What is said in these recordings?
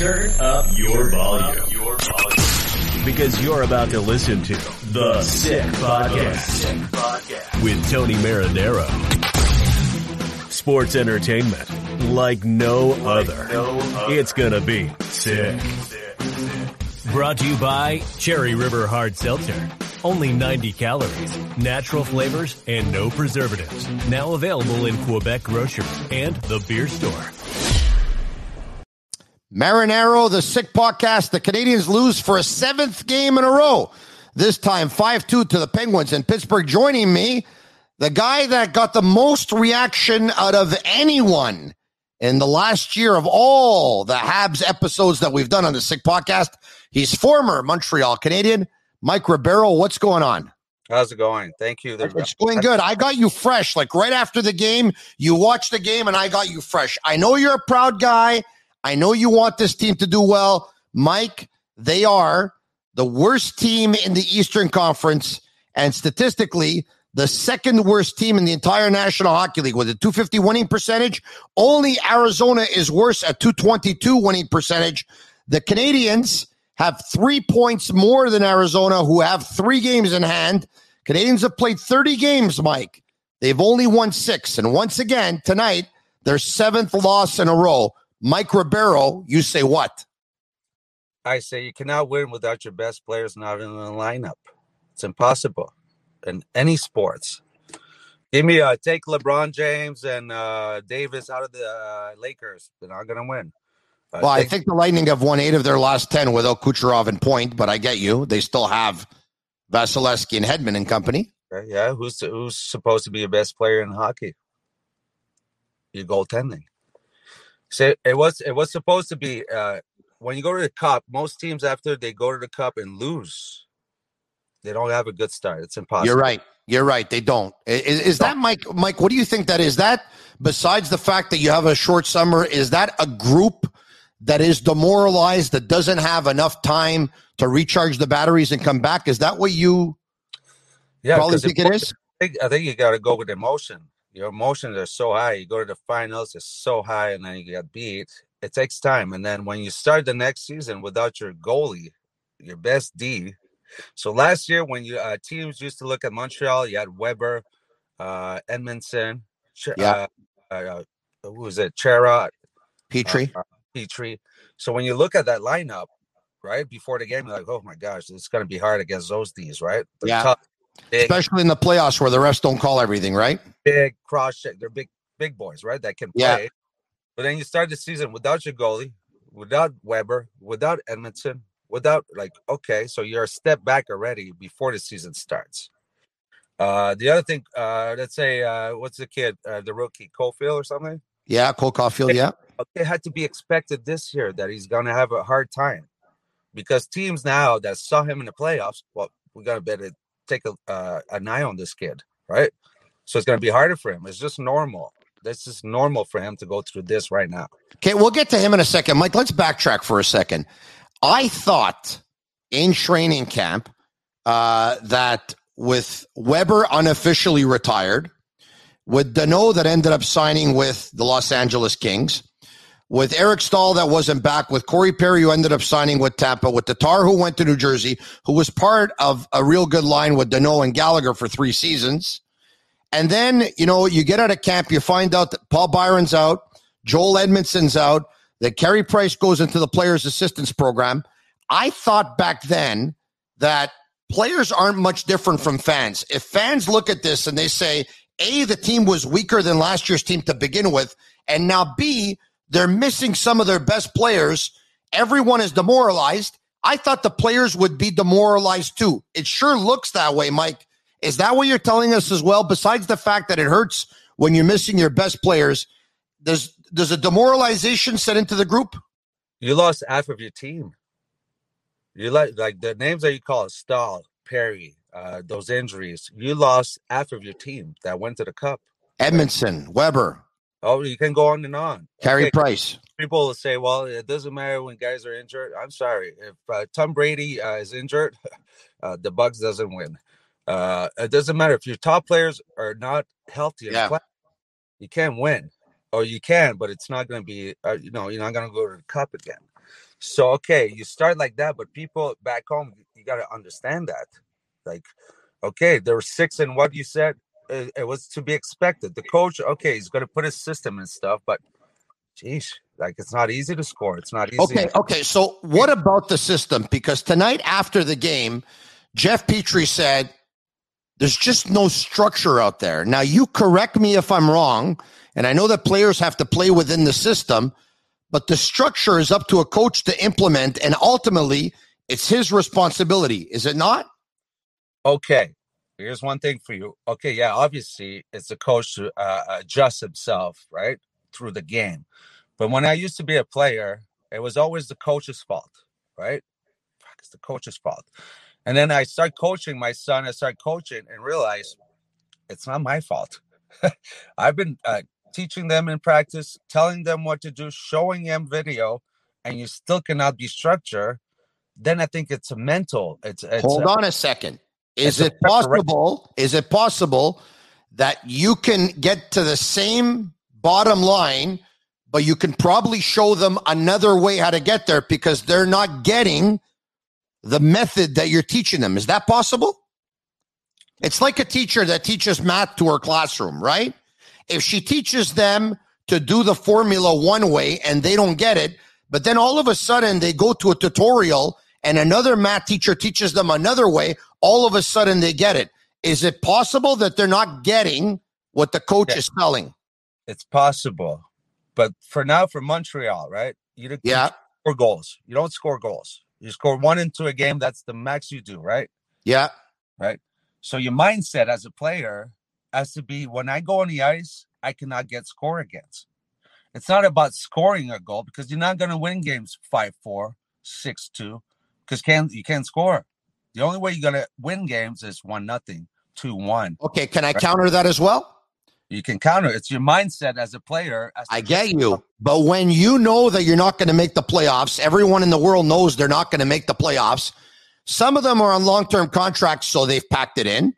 Turn up your volume. Your volume. Because you're about to listen to The Sick Podcast with Tony Marinaro. Sports entertainment like no other. It's gonna be sick. Brought to you by Cherry River Hard Seltzer. Only 90 calories, natural flavors, and no preservatives. Now available in Quebec grocery and the beer store. Marinaro, the sick podcast. The Canadiens lose for a seventh game in a row. This time 5 2 to the Penguins in Pittsburgh. Joining me, the guy that got the most reaction out of anyone in the last year of all the Habs episodes that we've done on the sick podcast. He's former Montreal Canadien. Mike Ribeiro, what's going on? How's it going? Thank you. It's going good. I got you fresh. Like right after the game, you watched the game and I got you fresh. I know you're a proud guy. I know you want this team to do well. Mike, they are the worst team in the Eastern Conference and statistically the second worst team in the entire National Hockey League with a 250 winning percentage. Only Arizona is worse at 222 winning percentage. The Canadiens have three points more than Arizona, who have three games in hand. Canadiens have played 30 games, Mike. They've only won six. And once again, tonight, their seventh loss in a row. Mike Ribeiro, you say what? I say you cannot win without your best players not in the lineup. It's impossible in any sports. Give me a take LeBron James and uh Davis out of the uh, Lakers. They're not gonna win. Uh, well, I think the Lightning have won eight of their last ten without Kucherov and Point, but I get you. They still have Vasilevskiy and Hedman and company. Yeah, who's who's supposed to be the best player in hockey? Your goaltending. So it was it was supposed to be uh when you go to the cup, most teams after they go to the cup and lose, they don't have a good start. It's impossible. You're right. You're right. They don't. Is, is that Mike? Mike, what do you think that is? That besides the fact that you have a short summer, is that a group that is demoralized that doesn't have enough time to recharge the batteries and come back? Is that what you yeah, probably think it is? I think, I think you got to go with emotion. Your emotions are so high. You go to the finals, it's so high, and then you get beat. It takes time, and then when you start the next season without your goalie, your best D, so last year, when you uh, teams used to look at Montreal, you had Weber, uh, Edmundson, Ch- yeah, uh, uh, who was it? Chara, Petry, uh, Petry. So when you look at that lineup, right before the game, you're like, oh my gosh, it's going to be hard against those D's, right? They're yeah, tough, big, especially in the playoffs where the rest don't call everything, right? Big cross check. They're big, big boys, right? That can play. Yeah. But then you start the season without your goalie, without Weber, without Edmundson, without like okay so you're a step back already before the season starts uh the other thing uh let's say uh what's the kid uh, the rookie Caufield or something yeah Cole Caufield yeah it had to be expected this year that he's gonna have a hard time because teams now that saw him in the playoffs well we gotta better take a, uh, an eye on this kid right? So it's gonna be harder for him. It's just normal. This is normal for him to go through this right now. Okay we'll get to him in a second. Mike let's backtrack for a second. I thought in training camp uh, that with Weber unofficially retired, with Danault that ended up signing with the Los Angeles Kings, with Eric Staal that wasn't back, with Corey Perry who ended up signing with Tampa, with Tatar who went to New Jersey, who was part of a real good line with Danault and Gallagher for three seasons. And then, you know, you get out of camp, you find out that Paul Byron's out, Joel Edmundson's out, that Carey Price goes into the players' assistance program. I thought back then that players aren't much different from fans. If fans look at this and they say, A, the team was weaker than last year's team to begin with, and now B, they're missing some of their best players, everyone is demoralized. I thought the players would be demoralized too. It sure looks that way, Mike. Is that what you're telling us as well? Besides the fact that it hurts when you're missing your best players, does does a demoralization set into the group? You lost half of your team. You like like the names that you call Staal, Perry, uh, those injuries. You lost half of your team that went to the cup. Edmundson, Weber. Oh, you can go on and on. Carey okay. Price. People will say, "Well, it doesn't matter when guys are injured." I'm sorry, if uh, Tom Brady uh, is injured, uh, the Bucs doesn't win. Uh, it doesn't matter if your top players are not healthy. Yeah. You can't win, or you can, but it's not going to be. Uh, you know, you're not going to go to the cup again. So okay, you start like that, but people back home, you got to understand that. Like, okay, there were six and what you said, it, it, was to be expected. The coach, okay, he's going to put his system and stuff, but geez, like it's not easy to score. It's not easy. Okay, okay. So what about the system? Because tonight after the game, Jeff Petry said there's just no structure out there. Now you correct me if I'm wrong, and I know that players have to play within the system but the structure is up to a coach to implement, and ultimately, it's his responsibility, is it not? Okay. Here's one thing for you. Okay, yeah, obviously, it's the coach to uh, adjust himself, right, through the game. But when I used to be a player, it was always the coach's fault, right? It's the coach's fault. And then I start coaching my son. I start coaching and realize it's not my fault. I've been uh, teaching them in practice, telling them what to do, showing them video, and you still cannot be structured, then I think it's a mental. It's, it's hold on a second. Is it possible? Is it possible that you can get to the same bottom line, but you can probably show them another way how to get there because they're not getting the method that you're teaching them? Is that possible? It's like a teacher that teaches math to her classroom, right? if she teaches them to do the formula one way and they don't get it, but then all of a sudden they go to a tutorial and another math teacher teaches them another way, all of a sudden they get it. Is it possible that they're not getting what the coach yeah. is telling? It's possible. But for now, for Montreal, right? You do yeah. score goals. You don't score goals. You score one into a game. That's the max you do, right? Yeah. Right. So your mindset as a player has to be when I go on the ice, I cannot get score against. It's not about scoring a goal because you're not going to win games 5 4, 6 2, because can, you can't score. The only way you're going to win games is 1 nothing, 2 1. Okay. Can I counter that as well? You can counter. It's your mindset as a player. As I get you. But when you know that you're not going to make the playoffs, everyone in the world knows they're not going to make the playoffs. Some of them are on long term contracts, so they've packed it in.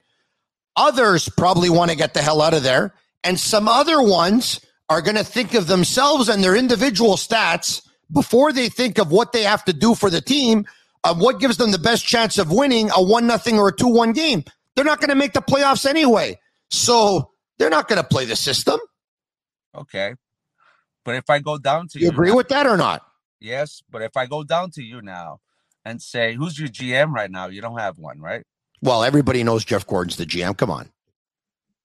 Others probably want to get the hell out of there. And some other ones are going to think of themselves and their individual stats before they think of what they have to do for the team, of what gives them the best chance of winning a one nothing or a two one game. They're not going to make the playoffs anyway. So they're not going to play the system. Okay. But if I go down to you, you agree now, with that or not? Yes, but if I go down to you now and say, who's your GM right now? You don't have one, right? Well, everybody knows Jeff Gorton's the GM. Come on.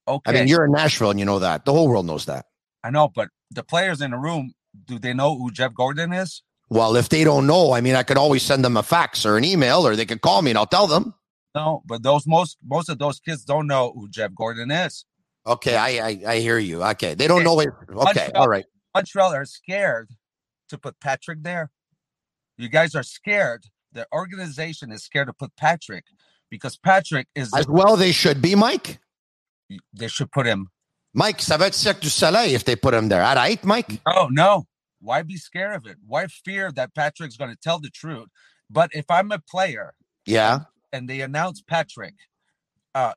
Okay. I mean, you're in Nashville and you know that. The whole world knows that. I know, but the players in the room, do they know who Jeff Gorton is? Well, if they don't know, I mean, I could always send them a fax or an email, or they could call me and I'll tell them. No, but those most most of those kids don't know who Jeff Gorton is. Okay, I I, I hear you. Okay, they don't okay. know it. Okay, Montreal, all right. Montreal are scared to put Patrick there. You guys are scared. The organization is scared to put Patrick because Patrick is as well. They should be, Mike. They should put him. Mike, ça va être Cirque du Soleil if they put him there. All right, Mike. Oh no. Why be scared of it? Why fear that Patrick's going to tell the truth? But if I'm a player, yeah, and they announce Patrick, uh,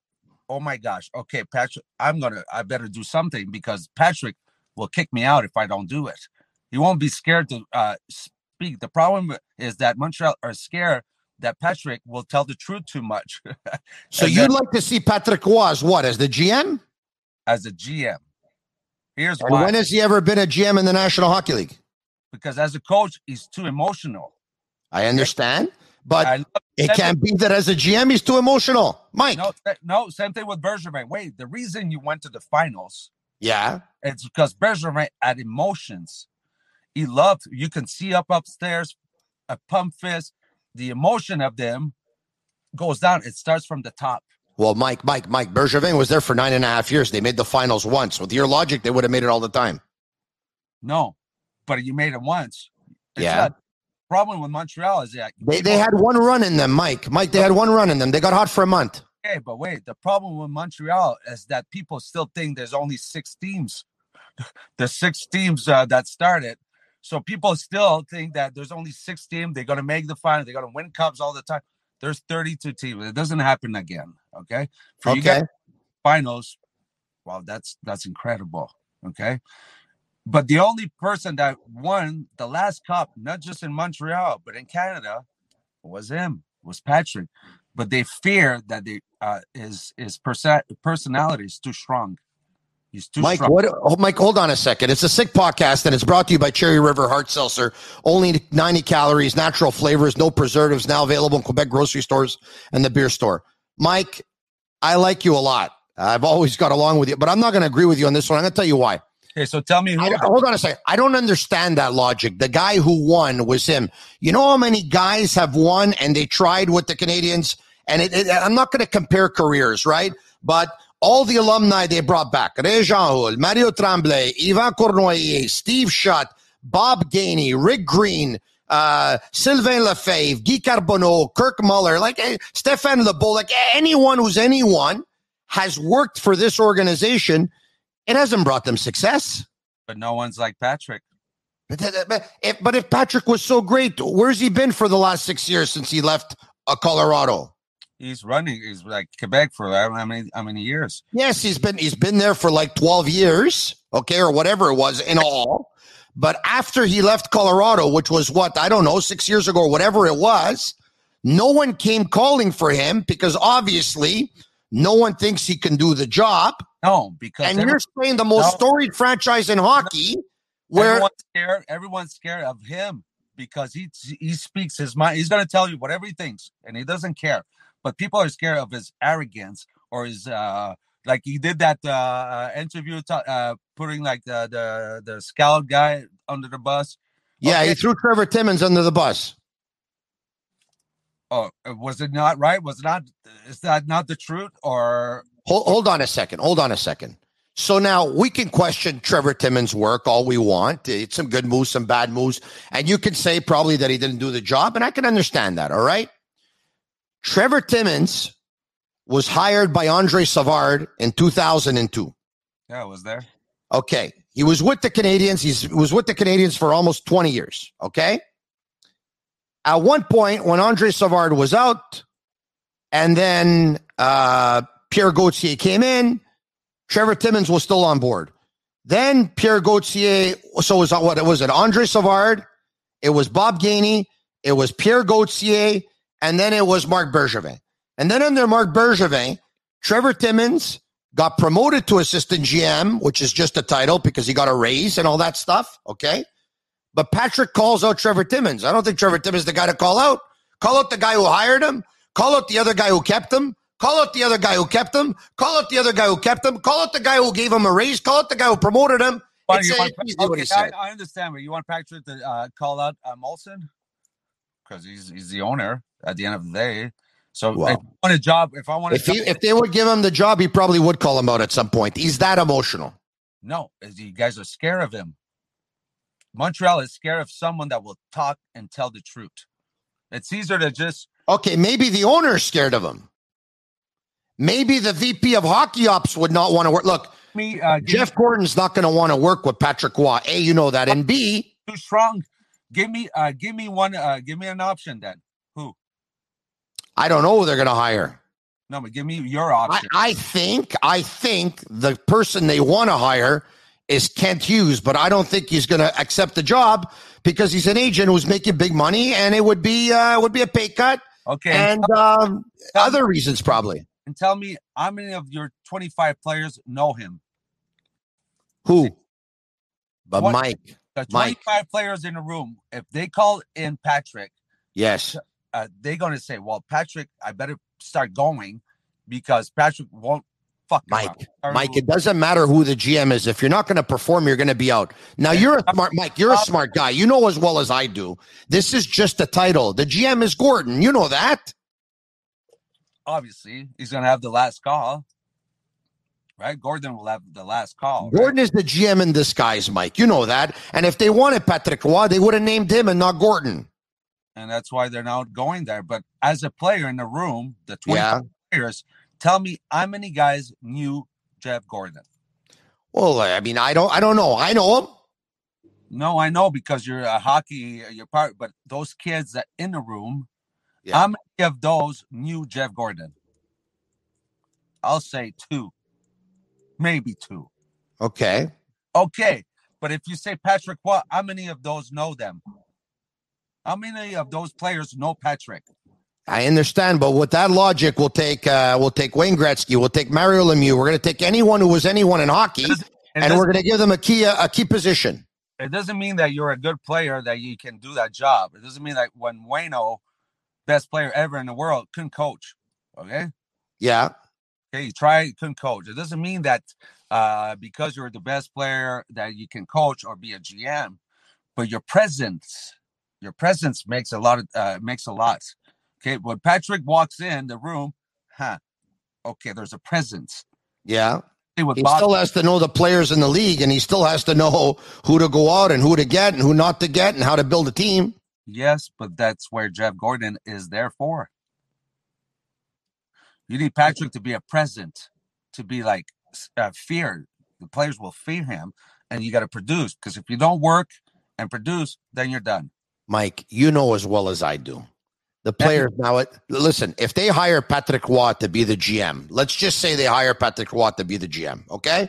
oh my gosh, okay, Patrick, I'm gonna, I better do something because Patrick will kick me out if I don't do it. He won't be scared to uh, speak. The problem is that Montreal are scared that Patrick will tell the truth too much. so you'd then, like to see Patrick was what as the GM? As a GM. Here's and why. When has he ever been a GM in the National Hockey League? Because as a coach, he's too emotional. I understand. but I it can't be that as a GM he's too emotional. Mike. No, no, same thing with Bergevin. Wait, the reason you went to the finals Yeah. it's because Bergevin had emotions. He loved. You can see up upstairs, a pump fist. The emotion of them goes down. It starts from the top. Well, Mike, Mike, Mike, Bergevin was there for nine and a half years. They made the finals once. With your logic, they would have made it all the time. No, but you made it once. It's Yeah. not- problem with Montreal is that They, they had one run in them, Mike. Mike, they had one run in them. They got hot for a month. Okay, but wait, the problem with Montreal is that people still think there's only six teams. there's six teams uh, that started. So people still think that there's only six teams. They're going to make the final. They're going to win cups all the time. There's 32 teams. It doesn't happen again. Okay. For you guys, finals, wow, that's that's incredible. Okay. But the only person that won the last cup, not just in Montreal, but in Canada, was him, was Patrick. But they fear that they uh his his persa- personality is too strong. He's too Mike, strong. what? Oh, Mike, hold on a second. It's a sick podcast, and it's brought to you by Cherry River Hard Seltzer. Only 90 calories, natural flavors, no preservatives. Now available in Quebec grocery stores and the beer store. Mike, I like you a lot. I've always got along with you, but I'm not going to agree with you on this one. I'm going to tell you why. Okay, so tell me I, hold on a second. I don't understand that logic. The guy who won was him. You know how many guys have won and they tried with the Canadiens? And it, it- I'm not going to compare careers, right? But all the alumni they brought back, Réjean Houle, Mario Tremblay, Yvan Cournoyer, Steve Shutt, Bob Gainey, Rick Green, uh, Sylvain Lefebvre, Guy Carbonneau, Kirk Muller, like eh, Stéphane Lebeau, like anyone who's anyone has worked for this organization. It hasn't brought them success. but no one's like Patrick. But, but, if, but if Patrick was so great, where's he been for the last six years since he left uh, Colorado? He's running. He's like Quebec for I don't know how many how many years. Yes, he's been he's been there for like twelve years, okay, or whatever it was in all. But after he left Colorado, which was what I don't know, six years ago, or whatever it was, no one came calling for him because obviously no one thinks he can do the job. No, because And every- you're saying the most No. storied franchise in hockey, where everyone's scared. Everyone's scared of him because he he speaks his mind. He's going to tell you whatever he thinks, and he doesn't care. But people are scared of his arrogance or his uh like he did that uh, uh interview t- uh putting like the the the scout guy under the bus. yeah, he threw Trevor Timmins under the bus. Oh, was it not right? Was it not? Is that not the truth? Or Hold, hold on a second. Hold on a second. So now we can question Trevor Timmins' work all we want. It's some good moves, some bad moves. And you can say probably that he didn't do the job. And I can understand that. All right. Trevor Timmins was hired by Andre Savard in 2002. yeah, it was there. Okay. He was with the Canadiens. He's, he was with the Canadiens for almost 20 years. Okay. At one point, when Andre Savard was out, and then uh, Pierre Gauthier came in, Trevor Timmins was still on board. Then Pierre Gauthier, so it was what it was it Andre Savard, it was Bob Gainey, it was Pierre Gauthier, and then it was Marc Bergevin. And then under Marc Bergevin, Trevor Timmins got promoted to assistant GM, which is just a title because he got a raise and all that stuff. Okay. But Patrick calls out Trevor Timmins. I don't think Trevor Timmins is the guy to call out. Call out the guy who hired him. Call out the other guy who kept him. Call out the other guy who kept him. Call out the other guy who kept him. Call out the guy who gave him a raise. Call out the guy who promoted him. But you a- want, it's easy what okay. I, I understand, but you want Patrick to uh, call out uh, Molson because he's he's the owner at the end of the day. So Wow. if I want a job, if I want If he, if they would give him the job, he probably would call him out at some point. He's that emotional. no, is you guys are scared of him. Montreal is scared of someone that will talk and tell the truth. It's easier to just Okay, maybe the owner's scared of him. Maybe the VP of hockey ops would not want to work. Look, me uh, Jeff Gorton's not going to want to work with Patrick Roy. A, you know that, and B, too strong. Give me uh, give me one. Uh, give me an option then. Who? I don't know who they're going to hire. No, but give me your I, option. I think, I think the person they want to hire is Kent Hughes, but I don't think he's going to accept the job because he's an agent who's making big money, and it would be uh, it would be a pay cut okay, and um, other reasons probably. and tell me how many of your 25 players know him? Who? But What- Mike, The Mike. 25 players in the room, if they call in Patrick, yes, uh, they're going to say, "Well, Patrick, I better start going because Patrick won't fuck Mike, around." Mike, it doesn't matter who the GM is. If you're not going to perform, you're going to be out. Now you're a smart Mike. You're a smart guy. You know as well as I do. This is just a title. The GM is Gorton. You know that. obviously he's going to have the last call, right? Gorton will have the last call. right? Gorton is the GM in disguise, Mike. You know that. And if they wanted Patrick Roy, they would have named him and not Gorton. and that's why they're not going there. But as a player in the room, the 20 Yeah. players, tell me how many guys knew Jeff Gorton? Well, I mean, I don't. I don't know. I know him. No, I know because you're a hockey, you're part, but those kids that in the room, Yeah. how many of those knew Jeff Gorton? I'll say two, maybe two. Okay. Okay, but if you say Patrick, what? How many of those know them? How many of those players know Patrick? I understand, but with that logic, we'll take uh, we'll take Wayne Gretzky, we'll take Mario Lemieux. We're going to take anyone who was anyone in hockey, and we're going to give them a key a key position. it doesn't mean that you're a good player that you can do that job. It doesn't mean that when Wayno, best player ever in the world, couldn't coach. Okay. Yeah. Okay, you try couldn't coach. It doesn't mean that uh, because you're the best player that you can coach or be a GM, but your presence, your presence makes a lot of uh, makes a lot. Okay, when Patrick walks in the room, huh? Okay, there's a presence. Yeah. He Bob- still has to know the players in the league, and he still has to know who to go out and who to get and who not to get and how to build a team. Yes, but that's where Jeff Gorton is there for. You need Patrick to be a present, to be like uh, feared. The players will fear him, and you got to produce. Because if you don't work and produce, then you're done. Mike, you know as well as I do. The players now, it, listen, if they hire Patrick Roy to be the GM, let's just say they hire Patrick Roy to be the GM, okay?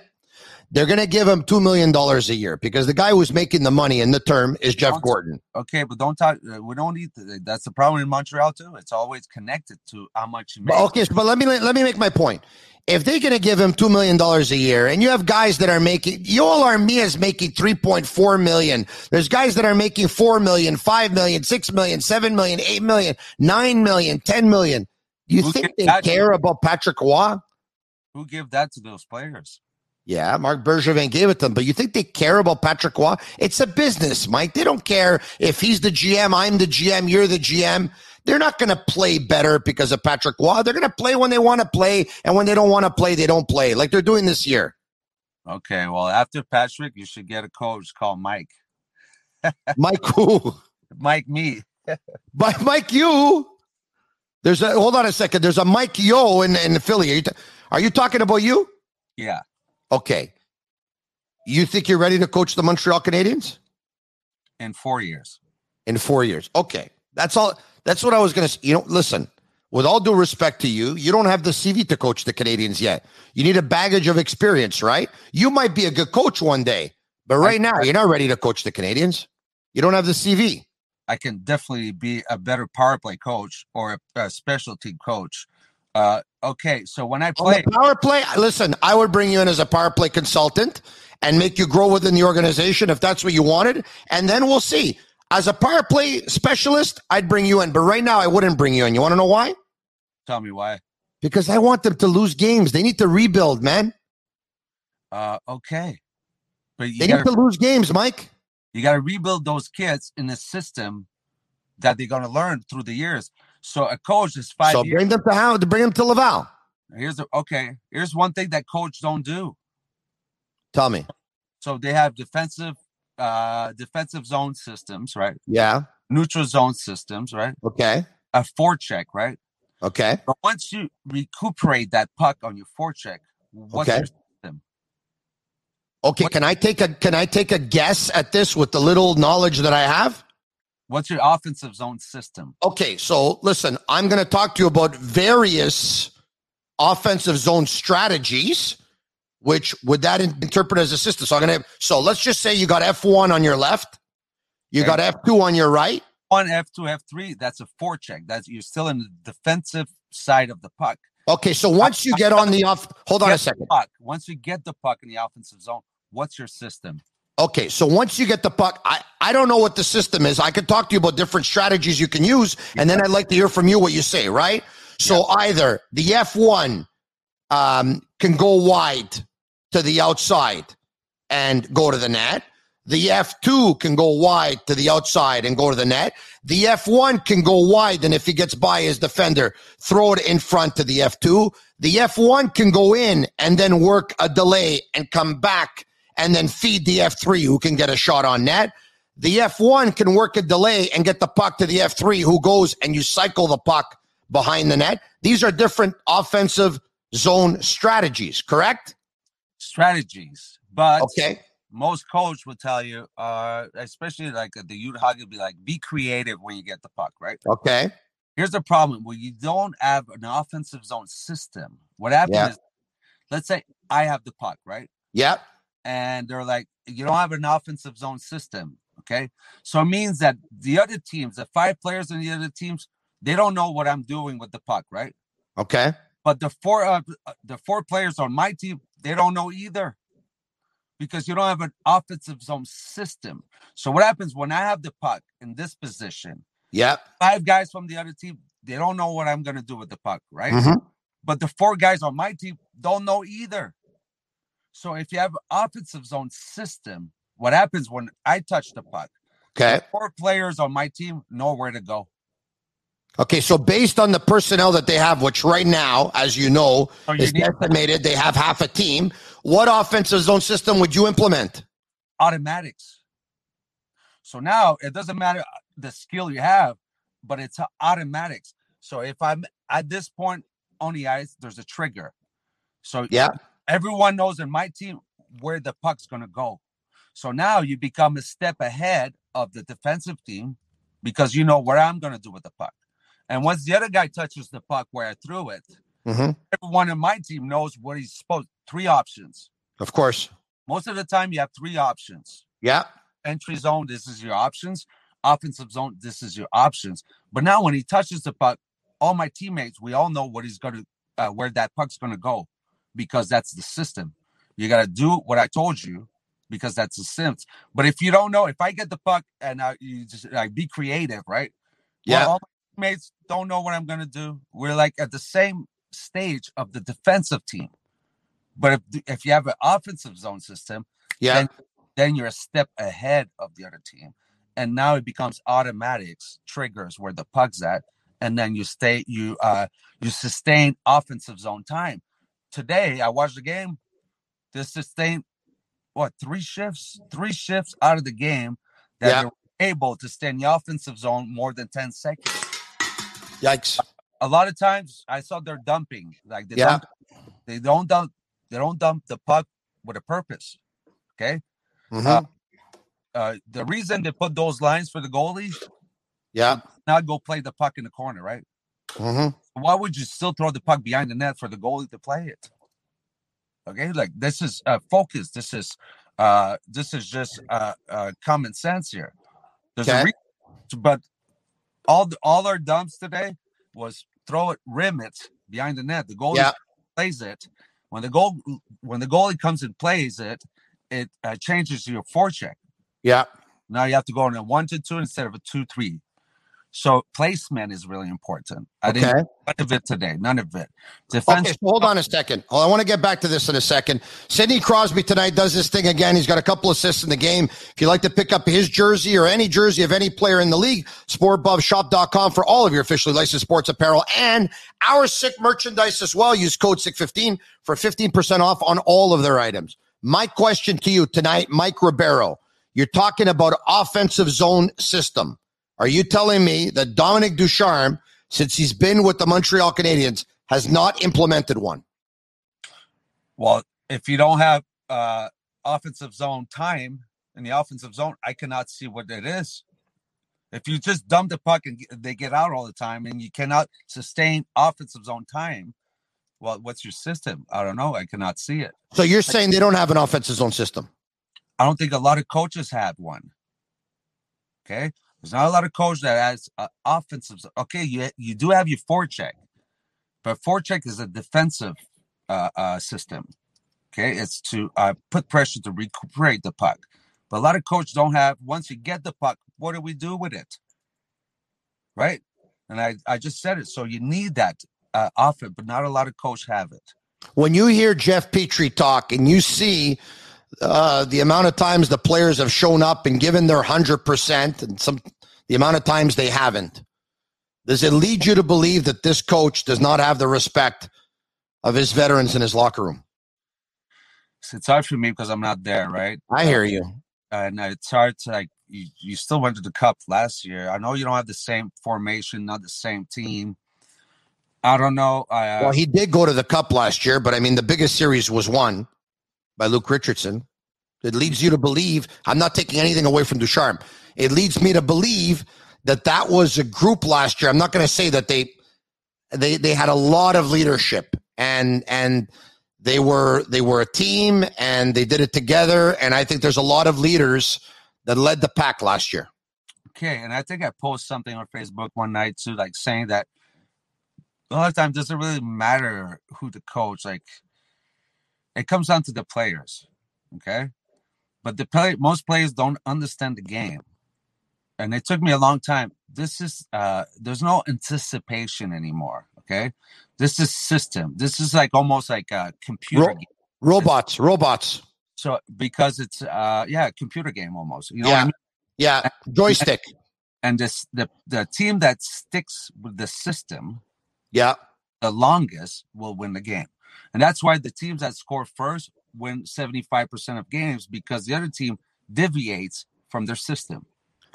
They're going to give him $2 million a year because the guy who's making the money in the term is Jeff Don't- Gorton. Okay, but don't talk. uh, We don't need. To, that's the problem in Montreal too. It's always connected to how much you make. Okay, but let me let me make my point. If they're going to give him two million dollars a year, and you have guys that are making, Yoel Armia is making three point four million. There's guys that are making four million, five million, six million, seven million, eight million, nine million, ten million. Do you Who think they care about Patrick Roy? Who give that to those players? Yeah, Marc Bergevin gave it to them, but you think they care about Patrick Roy? It's a business, Mike. They don't care if he's the GM, I'm the GM, you're the GM. They're not going to play better because of Patrick Roy. They're going to play when they want to play, and when they don't want to play, they don't play, like they're doing this year. Okay, well after Patrick, you should get a coach called Mike. Mike, who? Mike me. Mike, Mike, you. There's a hold on a second. There's a Mike Yeo in in Philly. Are you, are you talking about you? Yeah. Okay. You think you're ready to coach the Montreal Canadiens? In four years. in four years. Okay, that's all. That's what I was going to. Say. You know, listen. With all due respect to you, you don't have the CV to coach the Canadiens yet. You need a baggage of experience, right? You might be a good coach one day, but right now you're not ready to coach the Canadiens. You don't have the CV. I can definitely be a better power play coach or a, a special team coach. Uh, okay, so when I play, power play, listen, I would bring you in as a power play consultant and make you grow within the organization if that's what you wanted, and then we'll see. As a power play specialist, I'd bring you in, but right now I wouldn't bring you in. You want to know why? tell me why. Because I want them to lose games. They need to rebuild, man. Uh, okay, but you They need to lose games, Mike. you got to rebuild those kids in a system that they're going to learn through the years. So a coach is five so years. bring them to how to bring them to Laval. Here's a, okay. Here's one thing that coach don't do. Tell me. So they have defensive, uh, defensive zone systems, right? Yeah. Neutral zone systems, right? Okay. A forecheck, right? Okay. But once you recuperate that puck on your forecheck, what's Okay. your system? Okay. What- Can I take a can I take a guess at this with the little knowledge that I have? What's your offensive zone system? Okay. So listen, I'm going to talk to you about various offensive zone strategies. Which would that in- interpret as a system? So I'm going to. So let's just say you got F1 on your left, you got F2 on your right. One F two F three. That's a forecheck. That's you're still in the defensive side of the puck. Okay. So once you get on the off, hold on a second. Puck. Once you get the puck in the offensive zone, what's your system? Okay, so once you get the puck, I, I don't know what the system is. I could talk to you about different strategies you can use, and then I'd like to hear from you what you say, right? So yeah. either the F1 um, can go wide to the outside and go to the net. The F2 can go wide to the outside and go to the net. The F1 can go wide, and if he gets by his defender, throw it in front to the F2. The F1 can go in and then work a delay and come back and then feed the F3 who can get a shot on net. The F1 can work a delay and get the puck to the F3 who goes and you cycle the puck behind the net. These are different offensive zone strategies, correct? Strategies. But okay. most coach will tell you, uh, especially like the youth hockey, be like, be creative when you get the puck, right? Okay. Here's the problem: when you don't have an offensive zone system, what happens yeah. is, let's say I have the puck, right? Yep and they're like, you don't have an offensive zone system. Okay. So it means that the other teams, the five players in the other teams, they don't know what I'm doing with the puck, right? Okay. But the four uh, the four players on my team, they don't know either. Because you don't have an offensive zone system. So what happens when I have the puck in this position? Yep. Five guys from the other team, they don't know what I'm gonna do with the puck, right? Mm-hmm. But the four guys on my team don't know either. So if you have offensive zone system, what happens when I touch the puck? Okay. four players on my team know where to go. Okay, so based on the personnel that they have, which right now, as you know, you is estimated they have half a team, what offensive zone system would you implement? Automatics. So now it doesn't matter the skill you have, but it's automatics. So if I'm at this point on the ice, there's a trigger. So yeah, everyone knows in my team where the puck's going to go. So now you become a step ahead of the defensive team because you know what I'm going to do with the puck. And once the other guy touches the puck where I threw it, mm-hmm. everyone in my team knows what he's supposed. Three options. Of course. Most of the time, you have three options. Yeah. Entry zone, this is your options. Offensive zone, this is your options. But now when he touches the puck, all my teammates, we all know what he's going to, uh, where that puck's going to go because that's the system. You got to do what I told you because that's the sense. But if you don't know, if I get the puck and I, you just like be creative, right? Yeah. Well, all my mates don't know what I'm gonna do. We're like at the same stage of the defensive team. But if if you have an offensive zone system, yeah, then, then you're a step ahead of the other team. And now it becomes automatics, triggers where the puck's at, and then you stay, you uh you sustain offensive zone time today I watched the game. They sustained what three shifts, three shifts out of the game that yeah. they were able to stay in the offensive zone more than 10 seconds. Yikes. A lot of times I saw they're dumping. Like they yeah. dump, they don't dump they don't dump the puck with a purpose. Okay. Mm-hmm. Uh, uh, the reason they put those lines for the goalies, yeah, not go play the puck in the corner, right? Mm-hmm. Why would you still throw the puck behind the net for the goalie to play it? Okay, like this is uh, focus. This is uh, this is just uh, uh, common sense here. There's okay. a reason, but all the, all our dumps today was throw it rim it behind the net. The goalie yeah. plays it. When the goal when the goalie comes and plays it, it uh, changes your forecheck. Yeah. Now you have to go on a one to two instead of a two three. So placement is really important. I okay. didn't none of it today. None of it. Defense. Okay, so hold on a second. Well, I want to get back to this in a second. Sidney Crosby tonight does this thing again. He's got a couple assists in the game. If you'd like to pick up his jersey or any jersey of any player in the league, sportbovshop.com for all of your officially licensed sports apparel and our sick merchandise as well. Use code SICK15 for 15% off on all of their items. My question to you tonight, Mike Ribeiro, you're talking about offensive zone system. Are you telling me that Dominique Ducharme, since he's been with the Montreal Canadiens, has not implemented one? Well, if you don't have uh, offensive zone time in the offensive zone, I cannot see what it is. If you just dump the puck and they get out all the time and you cannot sustain offensive zone time, well, what's your system? I don't know. I cannot see it. So you're saying they don't have an offensive zone system? I don't think a lot of coaches have one. Okay. There's not a lot of coaches that has uh, offensive. Okay, you you do have your forecheck, but forecheck is a defensive uh, uh, system. Okay, it's to uh, put pressure to recuperate the puck. But a lot of coaches don't have. Once you get the puck, what do we do with it? Right. And I, I just said it. So you need that uh, but not a lot of coaches have it. When you hear Jeff Petry talk and you see uh, the amount of times the players have shown up and given their hundred percent, and some the amount of times they haven't, does it lead you to believe that this coach does not have the respect of his veterans in his locker room? It's hard for me because I'm not there, right? I hear you. And it's hard to like you, you still went to the cup last year. I know you don't have the same formation, not the same team. I don't know. Uh, well, he did go to the cup last year, but I mean, the biggest series was won by Luke Richardson. It leads you to believe. I'm not taking anything away from Ducharme. It leads me to believe that that was a group last year. I'm not going to say that they they they had a lot of leadership and and they were they were a team and they did it together. And I think there's a lot of leaders that led the pack last year. Okay, and I think I posted something on Facebook one night too, like saying that a lot of times doesn't really matter who the coach. Like it comes down to the players. Okay, but the play most players don't understand the game, and it took me a long time. This is uh there's no anticipation anymore. Okay, this is system. This is like almost like a computer Ro- robots, robots. So because it's uh yeah, computer game almost. You know yeah. I mean? Yeah, joystick. And this the the team that sticks with the system yeah the longest will win the game. And that's why the teams that score first win 75% of games because the other team deviates from their system.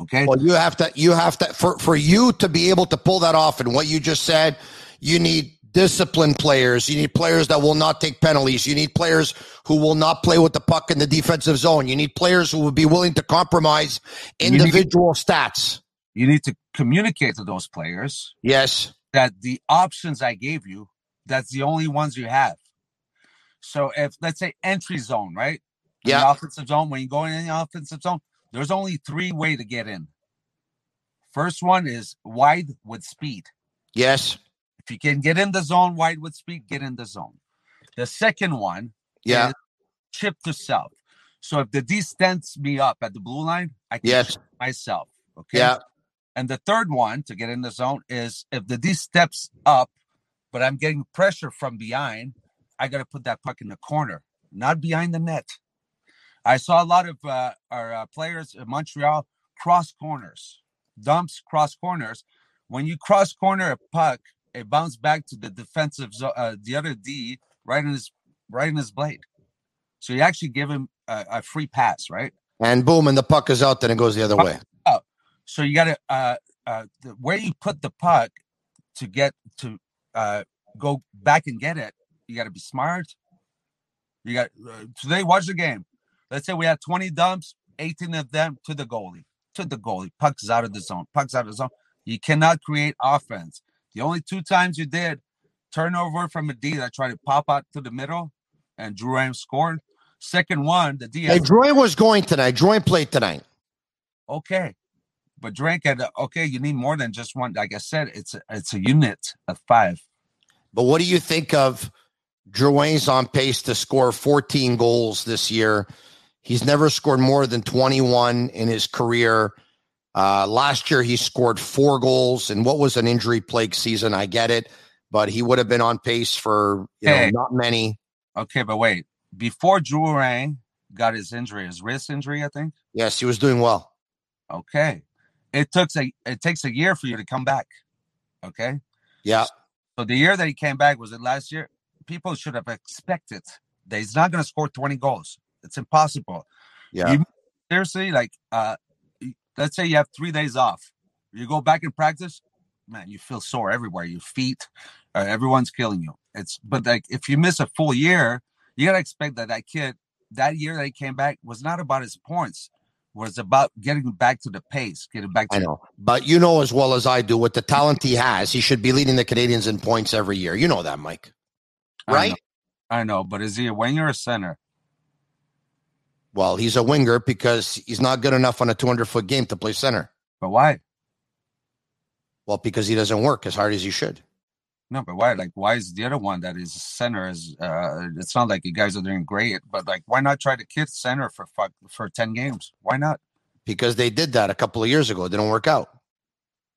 Okay. Well, you have to you have to for for you to be able to pull that off and what you just said, you need disciplined players. You need players that will not take penalties. You need players who will not play with the puck in the defensive zone. You need players who will be willing to compromise individual need, stats. You need to communicate to those players. Yes. That the options I gave you, that's the only ones you have. So if let's say entry zone, right? Yeah. offensive zone, when you go in the offensive zone, there's only three way to get in. First one is wide with speed. Yes. If you can get in the zone wide with speed, get in the zone. The second one, yeah, chip to self. So if the D stands me up at the blue line, I can yes. myself. Okay. Yeah. And the third one to get in the zone is if the D steps up, but I'm getting pressure from behind, I got to put that puck in the corner, not behind the net. I saw a lot of uh, our uh, players in Montreal cross corners, dumps cross corners. When you cross corner a puck, it bounced back to the defensive, uh, the other D right in his right in his blade. So you actually give him a, a free pass, right? And boom, and the puck is out. Then it goes the other way. Oh, so you got to uh, uh, the, where you put the puck to get to uh, go back and get it. You got to be smart. You got uh, today. Watch the game. Let's say we had 20 dumps, 18 of them to the goalie, to the goalie. Puck's out of the zone. Puck's out of the zone. You cannot create offense. The only two times you did turnover from a D that tried to pop out to the middle, and Drouin scored. Second one, the D. Hey, Drouin was going tonight. Drouin played tonight. Okay, but Drouin had okay. You need more than just one. Like I said, it's a, it's a unit of five. But what do you think of Drouin's on pace to score 14 goals this year? He's never scored more than 21 in his career. Uh, last year, he scored four goals, and what was an injury plagued season? I get it, but he would have been on pace for you hey. know not many. Okay, but wait, before Drouin got his injury, his wrist injury, I think. Yes, he was doing well. Okay, it took a it takes a year for you to come back. Okay. Yeah. So the year that he came back was it last year? People should have expected that he's not going to score 20 goals. It's impossible. Yeah. You, seriously, like, uh, let's say you have three days off. You go back in practice, man, you feel sore everywhere. Your feet, uh, everyone's killing you. It's but like if you miss a full year, you gotta expect that that kid that year that he came back was not about his points. Was about getting back to the pace, getting back. to I know, but you know as well as I do, with the talent he has, he should be leading the Canadiens in points every year. You know that, Mike, right? I know, I know but is he a winger or a center? Well, he's a winger because he's not good enough on a 200 foot game to play center. But why? Well, because he doesn't work as hard as he should. No, but why? Like, why is the other one that is center? Is uh, it's not like you guys are doing great, but like, why not try the kid center for fuck for ten games? Why not? Because they did that a couple of years ago. It didn't work out.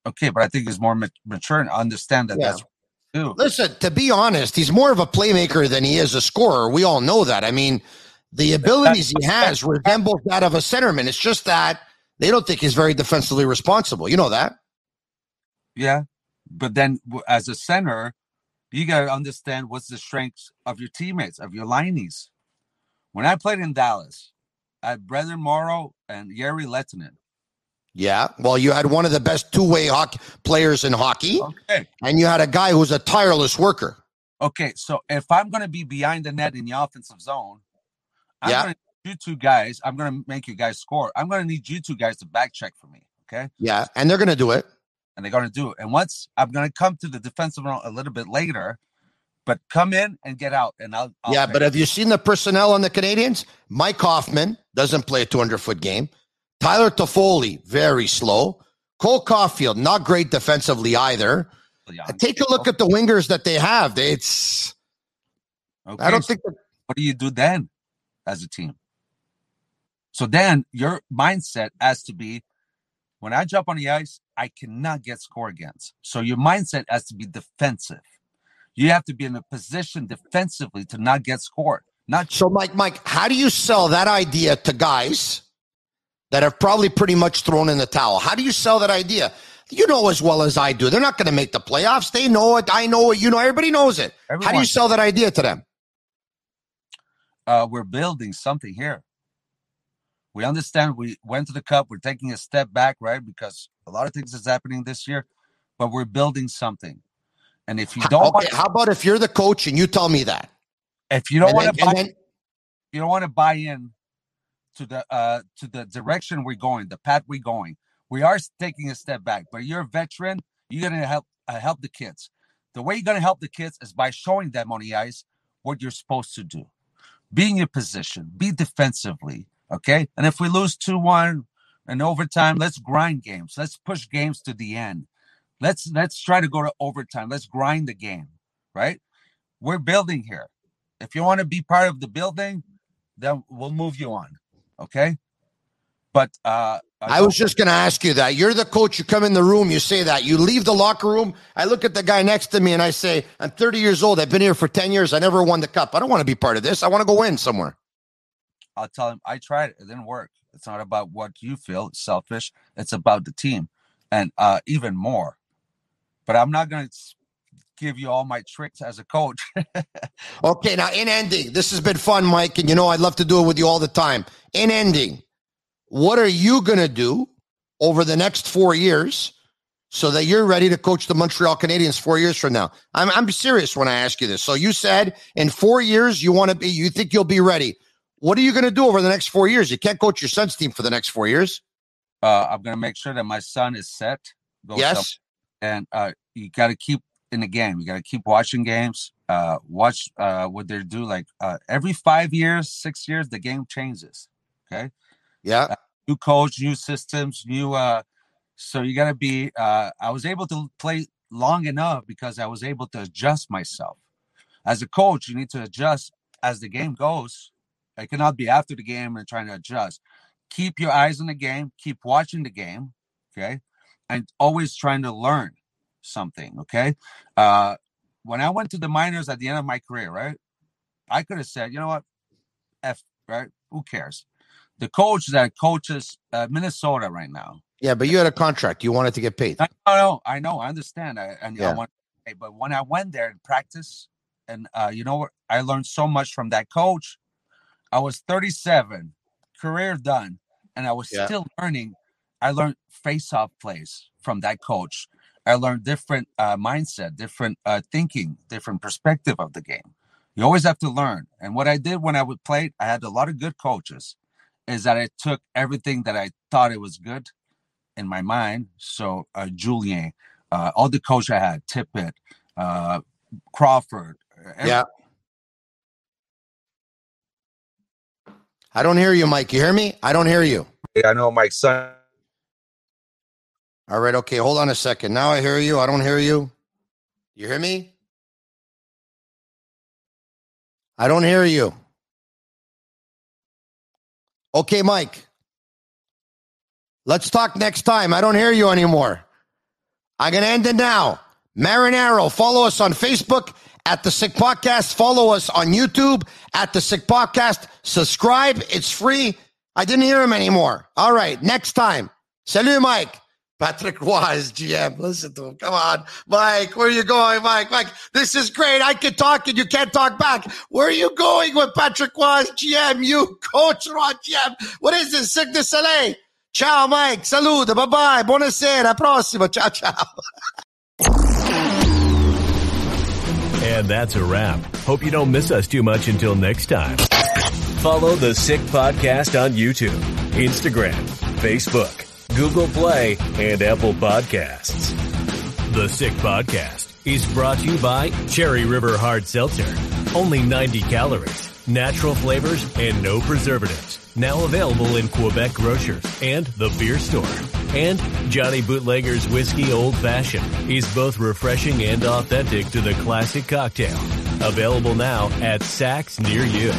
Okay, but I think he's more ma- mature and understand that Yeah. that's to do. Listen, to be honest, he's more of a playmaker than he is a scorer. We all know that. I mean, the abilities he has resembles that of a centerman. It's just that they don't think he's very defensively responsible. You know that. Yeah, but then as a center, you got to understand what's the strengths of your teammates, of your lineys. When I played in Dallas, I had Brenden Morrow and Jere Lehtinen. Yeah. Well, you had one of the best two-way hockey players in hockey, Okay. and you had a guy who's a tireless worker. Okay, so if I'm going to be behind the net in the offensive zone, I'm Yeah. going to you two guys. I'm going to make you guys score. I'm going to need you two guys to back check for me. Okay, Yeah, and they're going to do it. And they're going to do it. And once I'm going to come to the defensive zone a little bit later, but come in and get out, and I'll. I'll yeah, but have you seen the personnel on the Canadiens? Mike Hoffman doesn't play a 200 foot game. Tyler Toffoli, very slow. Cole Caufield, not great defensively either. Yeah. Uh, take a look at the wingers that they have. They- It's Okay, I don't so think that, what do you do then as a team? So then your mindset has to be when I jump on the ice, I cannot get score against. So your mindset has to be defensive. You have to be in a position defensively to not get scored. Not so. Mike, Mike, how do you sell that idea to guys that have probably pretty much thrown in the towel? How do you sell that idea? You know as well as I do. They're not going to make the playoffs. They know it. I know it. You know. Everybody knows it. How do you sell that idea to them? uh, we're building something here. We understand we went to the cup. We're taking a step back, right? Because a lot of things is happening this year, but we're building something. And if you don't, Okay, want, how about if you're the coach and you tell me that? if you don't want to buy, then- you don't want to buy in to the uh to the direction we're going, the path we're going. We are taking a step back, but you're a veteran. You're gonna help uh, help the kids. The way you're gonna help the kids is by showing them on the ice what you're supposed to do. Be in your position. Be defensively. Okay. And if we lose two one in overtime, let's grind games. Let's push games to the end. Let's let's try to go to overtime. Let's grind the game. Right. We're building here. If you want to be part of the building, then we'll move you on. Okay. But uh I was just going to ask you that. You're the coach. You come in the room, you say that. You leave the locker room. I look at the guy next to me and I say, I'm 30 years old. I've been here for 10 years. I never won the cup. I don't want to be part of this. I want to go win somewhere. I'll tell him I tried it. It didn't work. It's not about what you feel. It's selfish. It's about the team, and uh, even more. But I'm not going to give you all my tricks as a coach. Okay, now in ending, this has been fun, Mike, and you know I'd love to do it with you all the time. In ending, what are you going to do over the next four years so that you're ready to coach the Montreal Canadiens four years from now? I'm, I'm serious when I ask you this. So you said in four years you want to be, you think you'll be ready. What are you going to do over the next four years? You can't coach your son's team for the next four years. uh, I'm going to make sure that my son is set. Yes. and uh, you got to keep in the game. You got to keep watching games. Uh, watch uh, what they do. Like uh, every five years, six years, the game changes. Okay. Yeah. new coach, new systems, new uh so you gotta be uh I was able to play long enough because I was able to adjust myself. As a coach, you need to adjust as the game goes. I cannot be after the game and trying to adjust. Keep your eyes on the game, keep watching the game, okay? And always trying to learn something, okay? Uh when I went to the minors at the end of my career, right? I could have said, you know what? F right? Who cares? the coach that coaches uh, Minnesota right now. Yeah. But you had a contract. You wanted to get paid. I know, I know, I understand. I, and Yeah. I want, but when I went there and practice, and uh, you know what, I learned so much from that coach. I was 37, career done, and I was Yeah. still learning. I learned face-off plays from that coach. I learned different uh, mindset, different uh, thinking, different perspective of the game. You always have to learn. And what I did when I would play, I had a lot of good coaches. Is that I took everything that I thought it was good in my mind. So uh, Julien, uh, all the coach I had, Tippett, uh, Crawford. uh, Yeah. I don't hear you, Mike. You hear me? I don't hear you. Yeah, I know Mike's son. All right, okay. Hold on a second. Now I hear you. I don't hear you. You hear me? I don't hear you. Okay, Mike. Let's talk next time. I don't hear you anymore. I'm going to end it now. Marinaro, follow us on Facebook at the Sick Podcast. Follow us on YouTube at the Sick Podcast. Subscribe. It's free. I didn't hear him anymore. All right. Next time. Salut, Mike. Patrick Wise, GM. Listen to him. Come on. Mike, where are you going, Mike? Mike, this is great. I can talk and you can't talk back. Where are you going with Patrick Wise, GM? You coach Ron GM. What is this? Cirque du Soleil. Ciao, Mike. Salute. Bye-bye. Buonasera. Prossimo. Ciao, ciao. And that's a wrap. Hope you don't miss us too much until next time. Follow the Sick Podcast on YouTube, Instagram, Facebook, Google Play, and Apple Podcasts. The Sick Podcast is brought to you by Cherry River Hard Seltzer. Only 90 calories, natural flavors, and no preservatives. Now available in Quebec grocers and the beer store. And Johnny Bootlegger's Whiskey Old Fashioned is both refreshing and authentic to the classic cocktail. Available now at Saks near you.